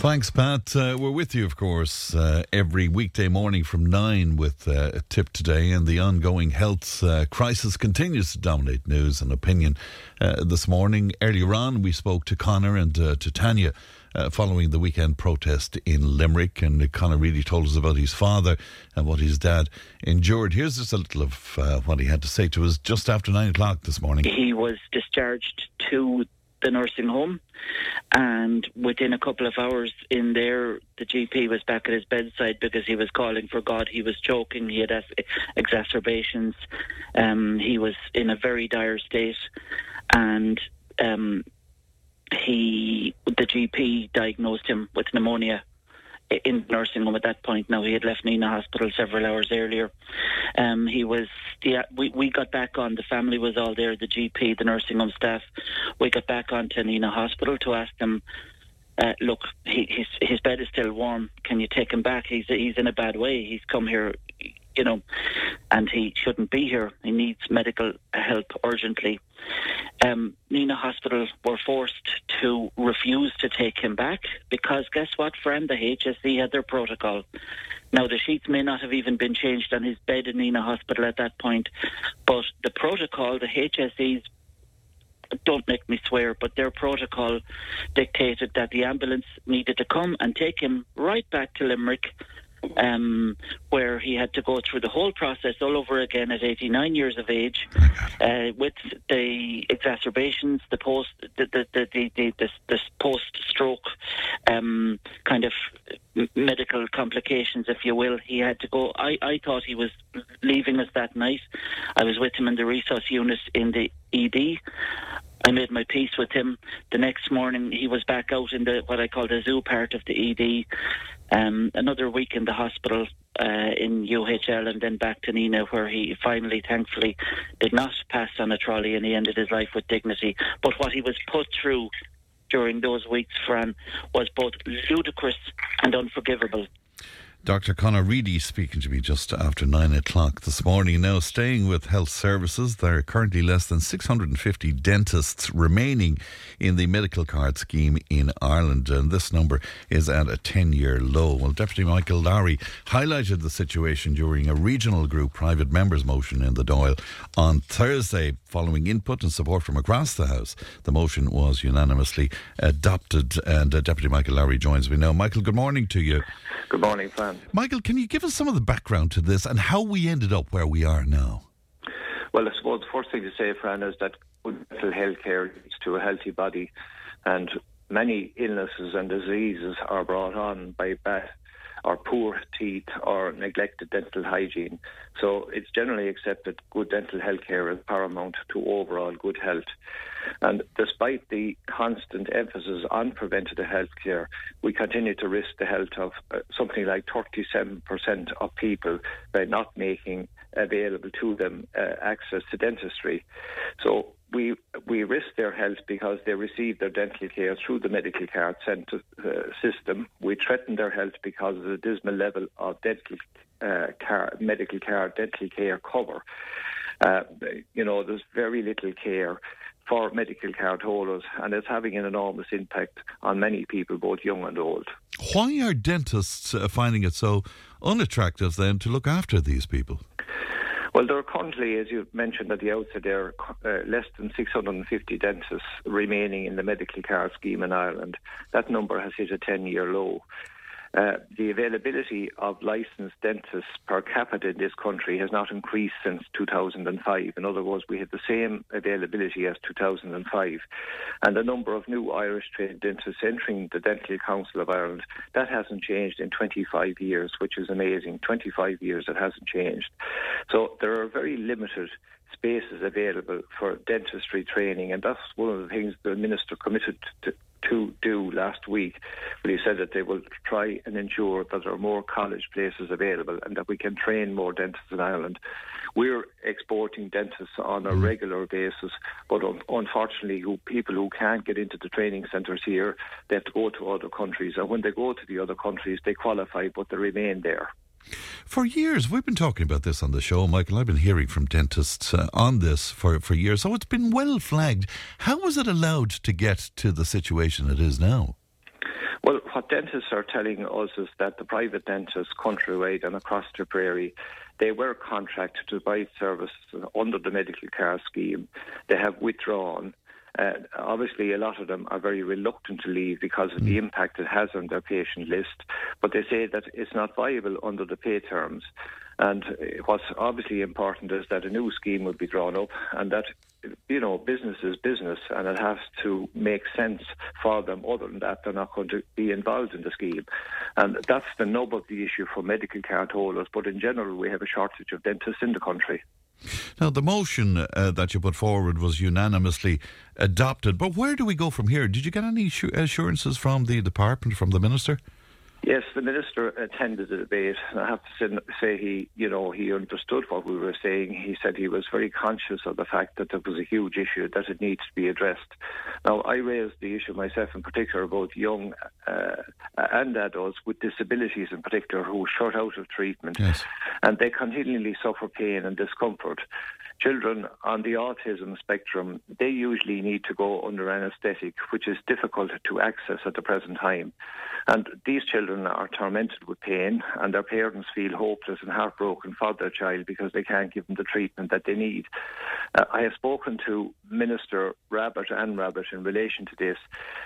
Thanks, Pat. Uh, we're with you, of course, uh, every weekday morning from 9 with uh, a Tipp Today. And the ongoing health uh, crisis continues to dominate news and opinion. Uh, this morning, earlier on, we spoke to Connor and uh, to Tanya. following the weekend protest in Limerick, and Connor really told us about his father and what his dad endured. Here's just a little of what he had to say to us just after nine o'clock this morning. He was discharged to the nursing home. And within a couple of hours in there, the GP was back at his bedside because he was calling for God. He was choking. He had exacerbations. Um, he was in a very dire state. And um, he, the GP diagnosed him with pneumonia in nursing home at that point. Now he had left Nenagh Hospital several hours earlier. Um, he was yeah. We we got back on. The family was all there. The GP, the nursing home staff. We got back on to Nenagh Hospital to ask them. Uh, look, he, his his bed is still warm. Can you take him back? He's he's in a bad way. He's come here you know, and he shouldn't be here. He needs medical help urgently. Um, Nenagh Hospital were forced to refuse to take him back because guess what, friend? The HSE had their protocol. Now, the sheets may not have even been changed on his bed in Nenagh Hospital at that point, but the protocol, the HSE's don't make me swear, but their protocol dictated that the ambulance needed to come and take him right back to Limerick um, where he had to go through the whole process all over again at 89 years of age, uh, with the exacerbations, the post, the the the, the, the, the, the post-stroke um, kind of medical complications, if you will. He had to go. I, I thought he was leaving us that night. I was with him in the resource unit in the ED. I made my peace with him. The next morning, he was back out in the what I call the zoo part of the ED. Um, another week in the hospital uh, in UHL, and then back to Nenagh, where he finally, thankfully, did not pass on a trolley, and he ended his life with dignity. But what he was put through during those weeks, Fran, was both ludicrous and unforgivable. Dr. Conor Reedy speaking to me just after nine o'clock this morning. Now, staying with health services, there are currently less than 650 dentists remaining in the medical card scheme in Ireland, and this number is at a 10 year low. Well, Deputy Michael Lowry highlighted the situation during a regional group private members motion in the Dáil on Thursday, following input and support from across the House. The motion was unanimously adopted, and uh, Deputy Michael Lowry joins me now. Michael, good morning to you. Good morning, Fran. Michael, can you give us some of the background to this and how we ended up where we are now? Well, I suppose the first thing to say, Fran, is that good mental health care leads to a healthy body, and many illnesses and diseases are brought on by bad or poor teeth or neglected dental hygiene. So it's generally accepted good dental health care is paramount to overall good health. And despite the constant emphasis on preventative health care, we continue to risk the health of uh, something like 37% of people by not making available to them uh, access to dentistry. So we we risk their health because they receive their dental care through the medical card center uh, system. We threaten their health because of the dismal level of dental uh, care, medical care, dental care cover. Uh, you know, there's very little care for medical card holders, and it's having an enormous impact on many people, both young and old. Why are dentists uh, finding it so unattractive then to look after these people? Well, there are currently, as you mentioned at the outset, there are uh, less than 650 dentists remaining in the medical card scheme in Ireland. That number has hit a 10 year low. Uh, the availability of licensed dentists per capita in this country has not increased since 2005. In other words, we have the same availability as 2005. And the number of new Irish trained dentists entering the Dental Council of Ireland, that hasn't changed in 25 years, which is amazing. 25 years, it hasn't changed. So there are very limited spaces available for dentistry training, and that's one of the things the minister committed to, to do last week, but he said that they will try and ensure that there are more college places available and that we can train more dentists in Ireland. We're exporting dentists on a mm-hmm. regular basis, but un- unfortunately, who, people who can't get into the training centres here, they have to go to other countries. And when they go to the other countries, they qualify, but they remain there. For years, we've been talking about this on the show, Michael. I've been hearing from dentists uh, on this for, for years. So it's been well flagged. How was it allowed to get to the situation it is now? Well, what dentists are telling us is that the private dentists countrywide and across the prairie, they were contracted to provide services under the medical care scheme. They have withdrawn. Uh, obviously, a lot of them are very reluctant to leave because of the impact it has on their patient list, but they say that it's not viable under the pay terms. And uh, what's obviously important is that a new scheme would be drawn up and that, you know, business is business and it has to make sense for them. Other than that, they're not going to be involved in the scheme. And that's the nub of the issue for medical card holders. But in general, we have a shortage of dentists in the country. Now, the motion uh, that you put forward was unanimously adopted, but where do we go from here? Did you get any assurances from the department, from the minister? Yes, the minister attended the debate, and I have to say he, you know, he understood what we were saying. He said he was very conscious of the fact that there was a huge issue that it needs to be addressed. Now, I raised the issue myself in particular about young uh, and adults with disabilities in particular who are shut out of treatment, yes. and they continually suffer pain and discomfort children on the autism spectrum, they usually need to go under anaesthetic, which is difficult to access at the present time. And these children are tormented with pain, and their parents feel hopeless and heartbroken for their child because they can't give them the treatment that they need. Uh, I have spoken to Minister Rabbitte and Rabbitte in relation to this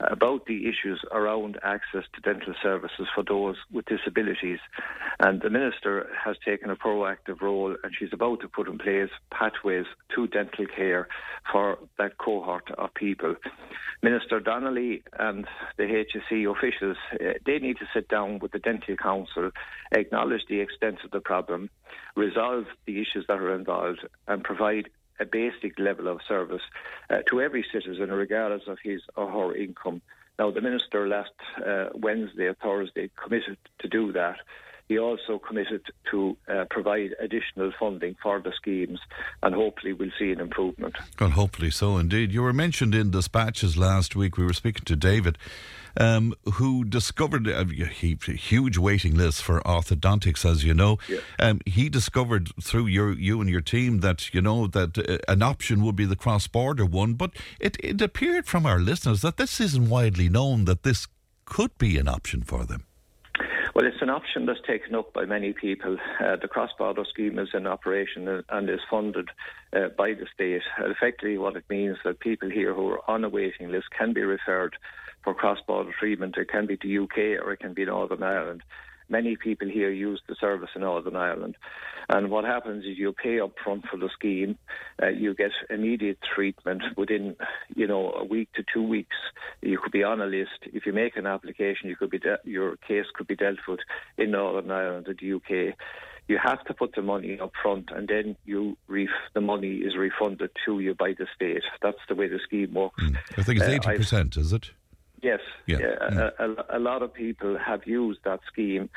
about the issues around access to dental services for those with disabilities. And the Minister has taken a proactive role, and she's about to put in place pathways to dental care for that cohort of people. Minister Donnelly and the HSE officials, they need to sit down with the Dental Council, acknowledge the extent of the problem, resolve the issues that are involved, and provide a basic level of service uh, to every citizen, regardless of his or her income. Now, the Minister last uh, Wednesday or Thursday committed to do that. He also committed to uh, provide additional funding for the schemes, and hopefully we'll see an improvement. Well, hopefully so indeed. You were mentioned in dispatches last week. We were speaking to David, um, who discovered a huge waiting list for orthodontics, as you know. Yeah. Um, he discovered through your you and your team that you know that uh, an option would be the cross-border one, but it, it appeared from our listeners that this isn't widely known that this could be an option for them. Well, it's an option that's taken up by many people. Uh, the cross-border scheme is in operation and is funded uh, by the state. Effectively, what it means that people here who are on a waiting list can be referred for cross-border treatment. It can be to UK or it can be Northern Ireland many people here use the service in Northern Ireland. And what happens is you pay up front for the scheme, uh, you get immediate treatment within, you know, a week to two weeks. You could be on a list. If you make an application, you could be de- your case could be dealt with in Northern Ireland or the UK. You have to put the money up front, and then you ref- the money is refunded to you by the state. That's the way the scheme works. Mm. I think it's uh, eighty uh, percent, is it? Yes, yeah. yeah. A, a, a, lot of people have used that scheme,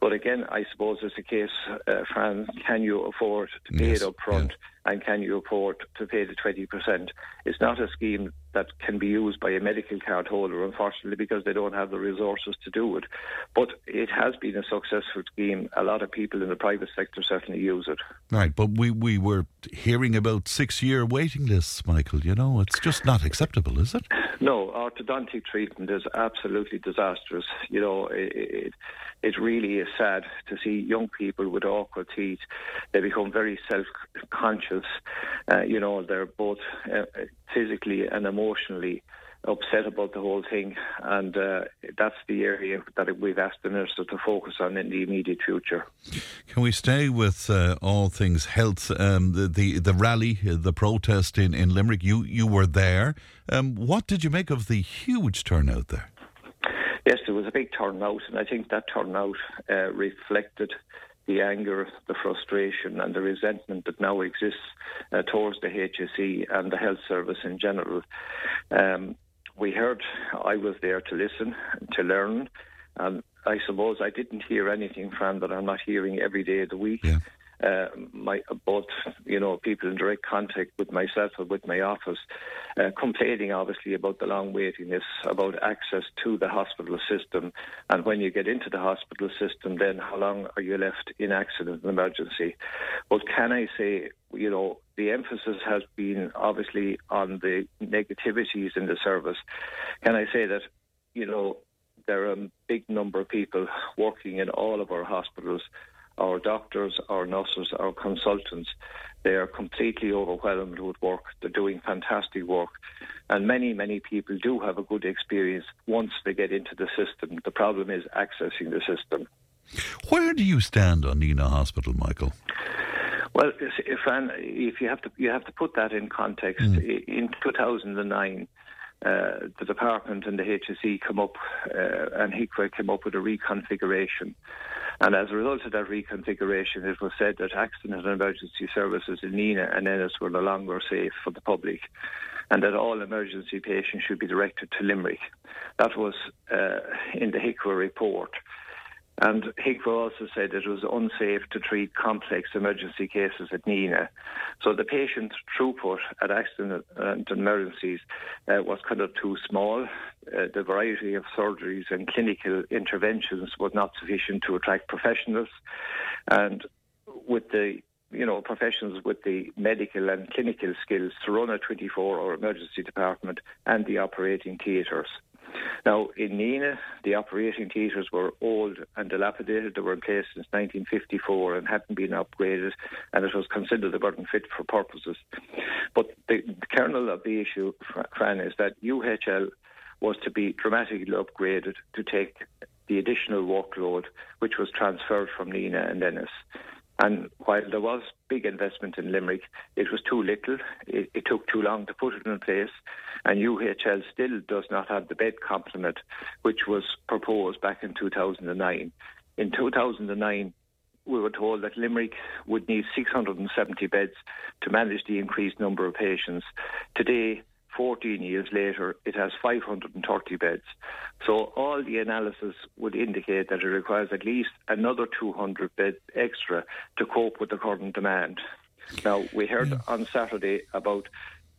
but again, I suppose it's a case, uh, Fran, can you afford to pay yes. it up front? Yeah and can you afford to pay the 20%? It's not a scheme that can be used by a medical card holder, unfortunately, because they don't have the resources to do it. But it has been a successful scheme. A lot of people in the private sector certainly use it. Right, but we, we were hearing about six year waiting lists, Michael. You know, it's just not acceptable, is it? No, orthodontic treatment is absolutely disastrous. You know, it, it, really is sad to see young people with awkward teeth. They become very self conscious. Uh, you know, they're both uh, physically and emotionally upset about the whole thing, and uh, that's the area that we've asked the minister to focus on in the immediate future. Can we stay with uh, all things health? Um, the, the, the rally, the protest in, in Limerick. You you were there. Um, what did you make of the huge turnout there? Yes, there was a big turnout, and I think that turnout uh, reflected the anger, the frustration, and the resentment that now exists uh, towards the HSE and the health service in general. Um, we heard, I was there to listen, to learn, and I suppose I didn't hear anything, Fran, that I'm not hearing every day of the week. Yeah. Uh, my both you know people in direct contact with myself or with my office, uh, complaining obviously about the long waiting list, about access to the hospital system, and when you get into the hospital system, then how long are you left in accident and emergency? But can I say, you know, the emphasis has been obviously on the negativities in the service. Can I say that, you know, there are a big number of people working in all of our hospitals our doctors, our nurses, our consultants, they are completely overwhelmed with work. They're doing fantastic work. And many, many people do have a good experience once they get into the system. The problem is accessing the system. Where do you stand on Nenagh Hospital, Michael? Well, if, if you have to, you have to put that in context. Mm. In 2009, uh, the department and the HSE come up, uh, and HIQA came up with a reconfiguration. And as a result of that reconfiguration, it was said that accident and emergency services in Nenagh and Ennis were no longer safe for the public, and that all emergency patients should be directed to Limerick. That was uh, in the HIQA report. And HIQA also said it was unsafe to treat complex emergency cases at Nenagh. So the patient throughput at accident and emergencies uh, was kind of too small. Uh, the variety of surgeries and clinical interventions was not sufficient to attract professionals. And with the you know, professionals with the medical and clinical skills to run a 24-hour emergency department and the operating theatres. Now, in Nenagh, the operating theatres were old and dilapidated. They were in place since 1954 and hadn't been upgraded, and it was considered a burden fit for purposes. But the, the kernel of the issue, Fran, is that UHL was to be dramatically upgraded to take the additional workload which was transferred from Nenagh and Ennis. And while there was big investment in Limerick, it was too little. It, it, took too long to put it in place. And UHL still does not have the bed complement, which was proposed back in 2009. In 2009, we were told that Limerick would need 670 beds to manage the increased number of patients. Today, 14 years later, it has 530 beds. So all the analysis would indicate that it requires at least another 200 beds extra to cope with the current demand. Now, we heard yeah. on Saturday about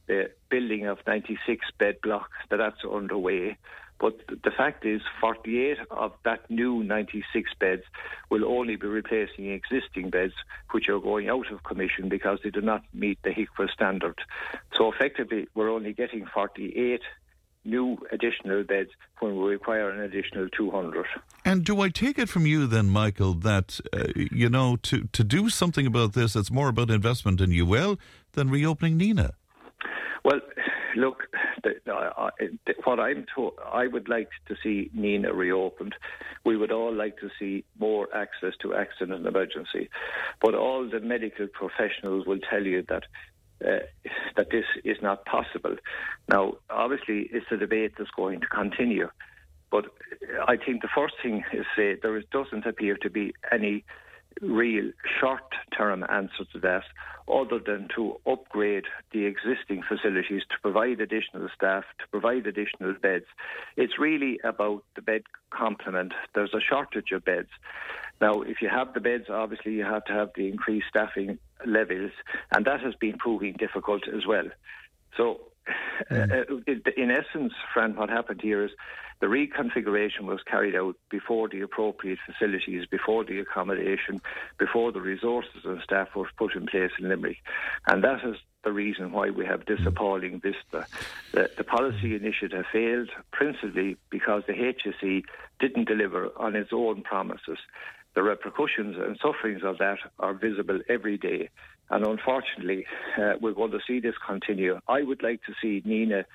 the building of 96 bed blocks that that's underway. But the fact is, 48 of that new 96 beds will only be replacing existing beds, which are going out of commission because they do not meet the HIQA standard. So effectively, we're only getting 48 new additional beds when we require an additional 200. And do I take it from you then, Michael, that, uh, you know, to, to do something about this, it's more about investment in UL than reopening Nenagh? Well, look, the, uh, the, what I'm told, I would like to see Nenagh reopened. We would all like to see more access to accident and emergency, but all the medical professionals will tell you that. Uh, that this is not possible. Now, obviously, it's a debate that's going to continue, but I think the first thing is say there doesn't appear to be any real short term answer to that other than to upgrade the existing facilities to provide additional staff, to provide additional beds. It's really about the bed complement. There's a shortage of beds. Now, if you have the beds, obviously you have to have the increased staffing levels, and that has been proving difficult as well. So, mm. uh, in essence, Fran, what happened here is the reconfiguration was carried out before the appropriate facilities, before the accommodation, before the resources and staff were put in place in Limerick. And that is the reason why we have this appalling vista. The, the policy initiative failed principally because the HSE didn't deliver on its own promises. The repercussions and sufferings of that are visible every day. And unfortunately, uh, we're going to see this continue. I would like to see Nenagh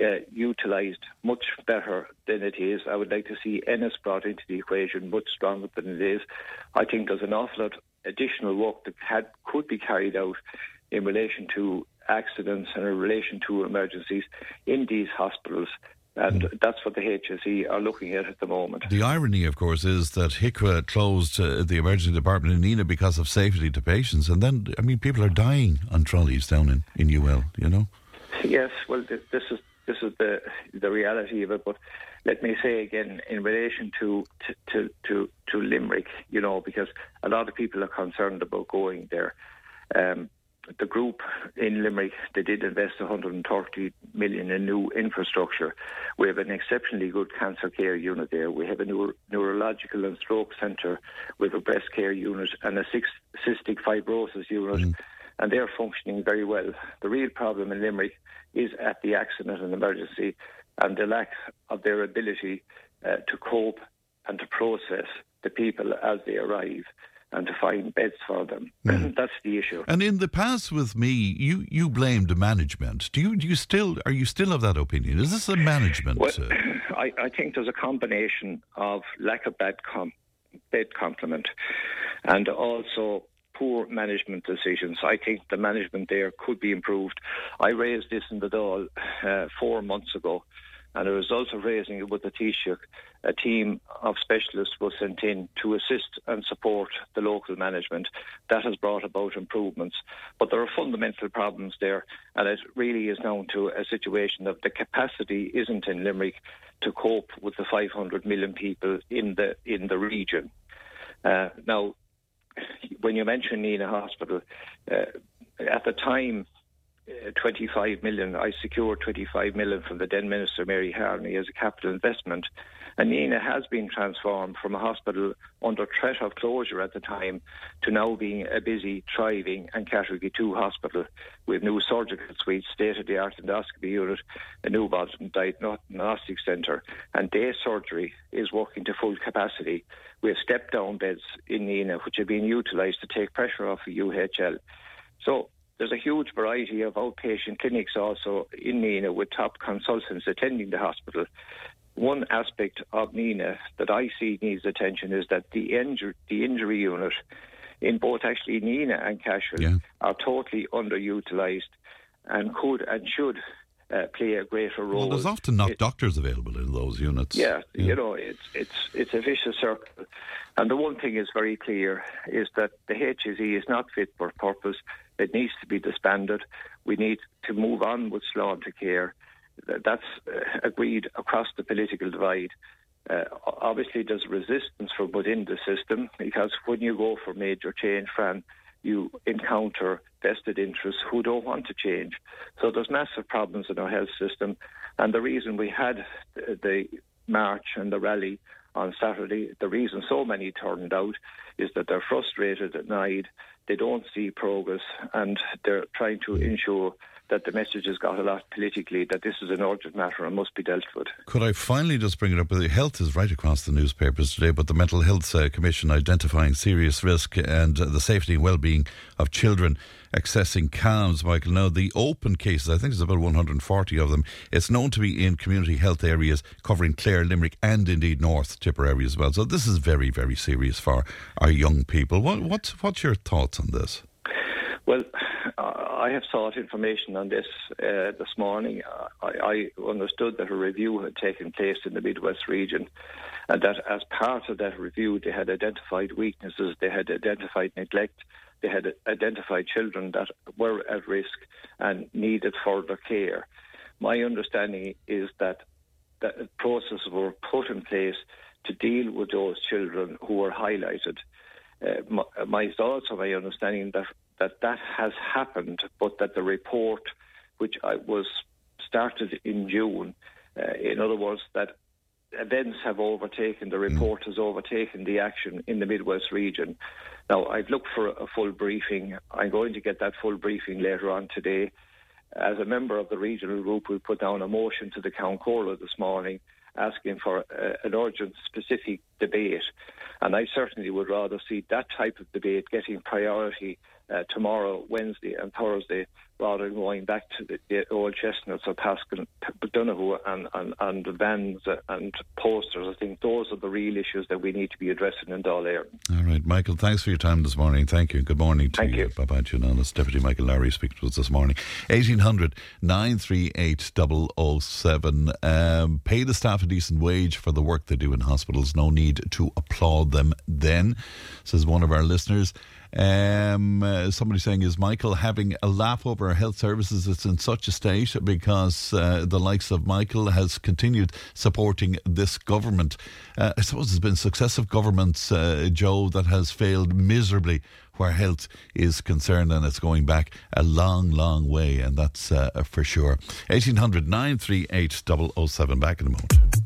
uh, utilised much better than it is. I would like to see Ennis brought into the equation much stronger than it is. I think there's an awful lot additional work that had, could be carried out in relation to accidents and in relation to emergencies in these hospitals. And mm. that's what the HSE are looking at at the moment. The irony, of course, is that HIQA closed uh, the emergency department in Nenagh because of safety to patients. And then, I mean, people are dying on trolleys down in, in UL, you know? Yes, well, this is this is the the reality of it. But let me say again, in relation to to to to, to Limerick, you know, because a lot of people are concerned about going there. Um, the group in Limerick, they did invest 130 million in new infrastructure. We have an exceptionally good cancer care unit there. We have a neuro- neurological and stroke centre. Have a breast care unit and a cystic fibrosis unit, mm. and they're functioning very well. The real problem in Limerick is at the accident and emergency and the lack of their ability uh, to cope and to process the people as they arrive and to find beds for them. Mm. That's the issue. And in the past with me, you, you blamed management. Do you do you still are you still of that opinion? Is this a management? Well, uh, I, I think there's a combination of lack of bed, com- bed complement and also poor management decisions. I think the management there could be improved. I raised this in the Dáil uh, four months ago and a result of raising it with the Taoiseach, a team of specialists was sent in to assist and support the local management. That has brought about improvements. But there are fundamental problems there, and it really is down to a situation of the capacity isn't in Limerick to cope with the 500 million people in the in the region. Uh, now, when you mention Nenagh Hospital, uh, at the time uh, 25 million. I secured 25 million from the then Minister Mary Harney as a capital investment. And Nenagh has been transformed from a hospital under threat of closure at the time to now being a busy, thriving and Category 2 hospital with new surgical suites, state-of-the-art endoscopy unit, a new bottom diagnostic centre and day surgery is working to full capacity. We have step-down beds in Nenagh which have been utilised to take pressure off the UHL. So there's a huge variety of outpatient clinics also in Nenagh with top consultants attending the hospital. One aspect of Nenagh that I see needs attention is that the, injur- the injury unit in both actually Nenagh and Cashel yeah. are totally underutilised and could and should uh, play a greater role. Well, there's often not it, doctors available in those units. Yeah, yeah, you know, it's it's it's a vicious circle. And the one thing is very clear is that the HSE is not fit for purpose. It needs to be disbanded. We need to move on with Sláinte Care. That's uh, agreed across the political divide. Uh, obviously, there's resistance from within the system because when you go for major change, Fran, you encounter vested interests who don't want to change. So there's massive problems in our health system. And the reason we had the march and the rally on Saturday, the reason so many turned out is that they're frustrated, annoyed, they don't see progress, and they're trying to ensure that the message has got a lot politically that this is an urgent matter and must be dealt with. Could I finally just bring it up? With the health is right across the newspapers today, but the Mental Health uh, Commission identifying serious risk and uh, the safety and well-being of children accessing CAMHS, Michael. Now, the open cases, I think there's about 140 of them, it's known to be in community health areas covering Clare, Limerick, and indeed North Tipperary as well. So this is very, very serious for our young people. What, what's, what's your thoughts on this? Well, I have sought information on this uh, this morning. I, I, understood that a review had taken place in the Midwest region, and that as part of that review, they had identified weaknesses, they had identified neglect, they had identified children that were at risk and needed further care. My understanding is that, that processes were put in place to deal with those children who were highlighted. Uh, my, my or my understanding that that that has happened, but that the report, which was started in June, uh, in other words, that events have overtaken, the report has overtaken the action in the Midwest region. Now, I've looked for a full briefing. I'm going to get that full briefing later on today. As a member of the regional group, we put down a motion to the Count this morning asking for uh, an urgent, specific debate. And I certainly would rather see that type of debate getting priority uh, tomorrow, Wednesday, and Thursday, rather than going back to the, the old chestnuts of Paschal Donohoe and, and, and the vans and posters. I think those are the real issues that we need to be addressing in Dáil All right, Michael, thanks for your time this morning. Thank you. Good morning to Thank you. you. Bye Deputy Michael Lowry speaks to us this morning. 1800 938 007. Um, pay the staff a decent wage for the work they do in hospitals. No need to applaud them then, says one of our listeners. Um, uh, somebody saying, is Michael having a laugh over our health services? It's in such a state because uh, the likes of Michael has continued supporting this government. Uh, I suppose there's been successive governments, uh, Joe, that has failed miserably where health is concerned, and it's going back a long, long way, and that's uh, for sure. 1800 938 007. Back in a moment.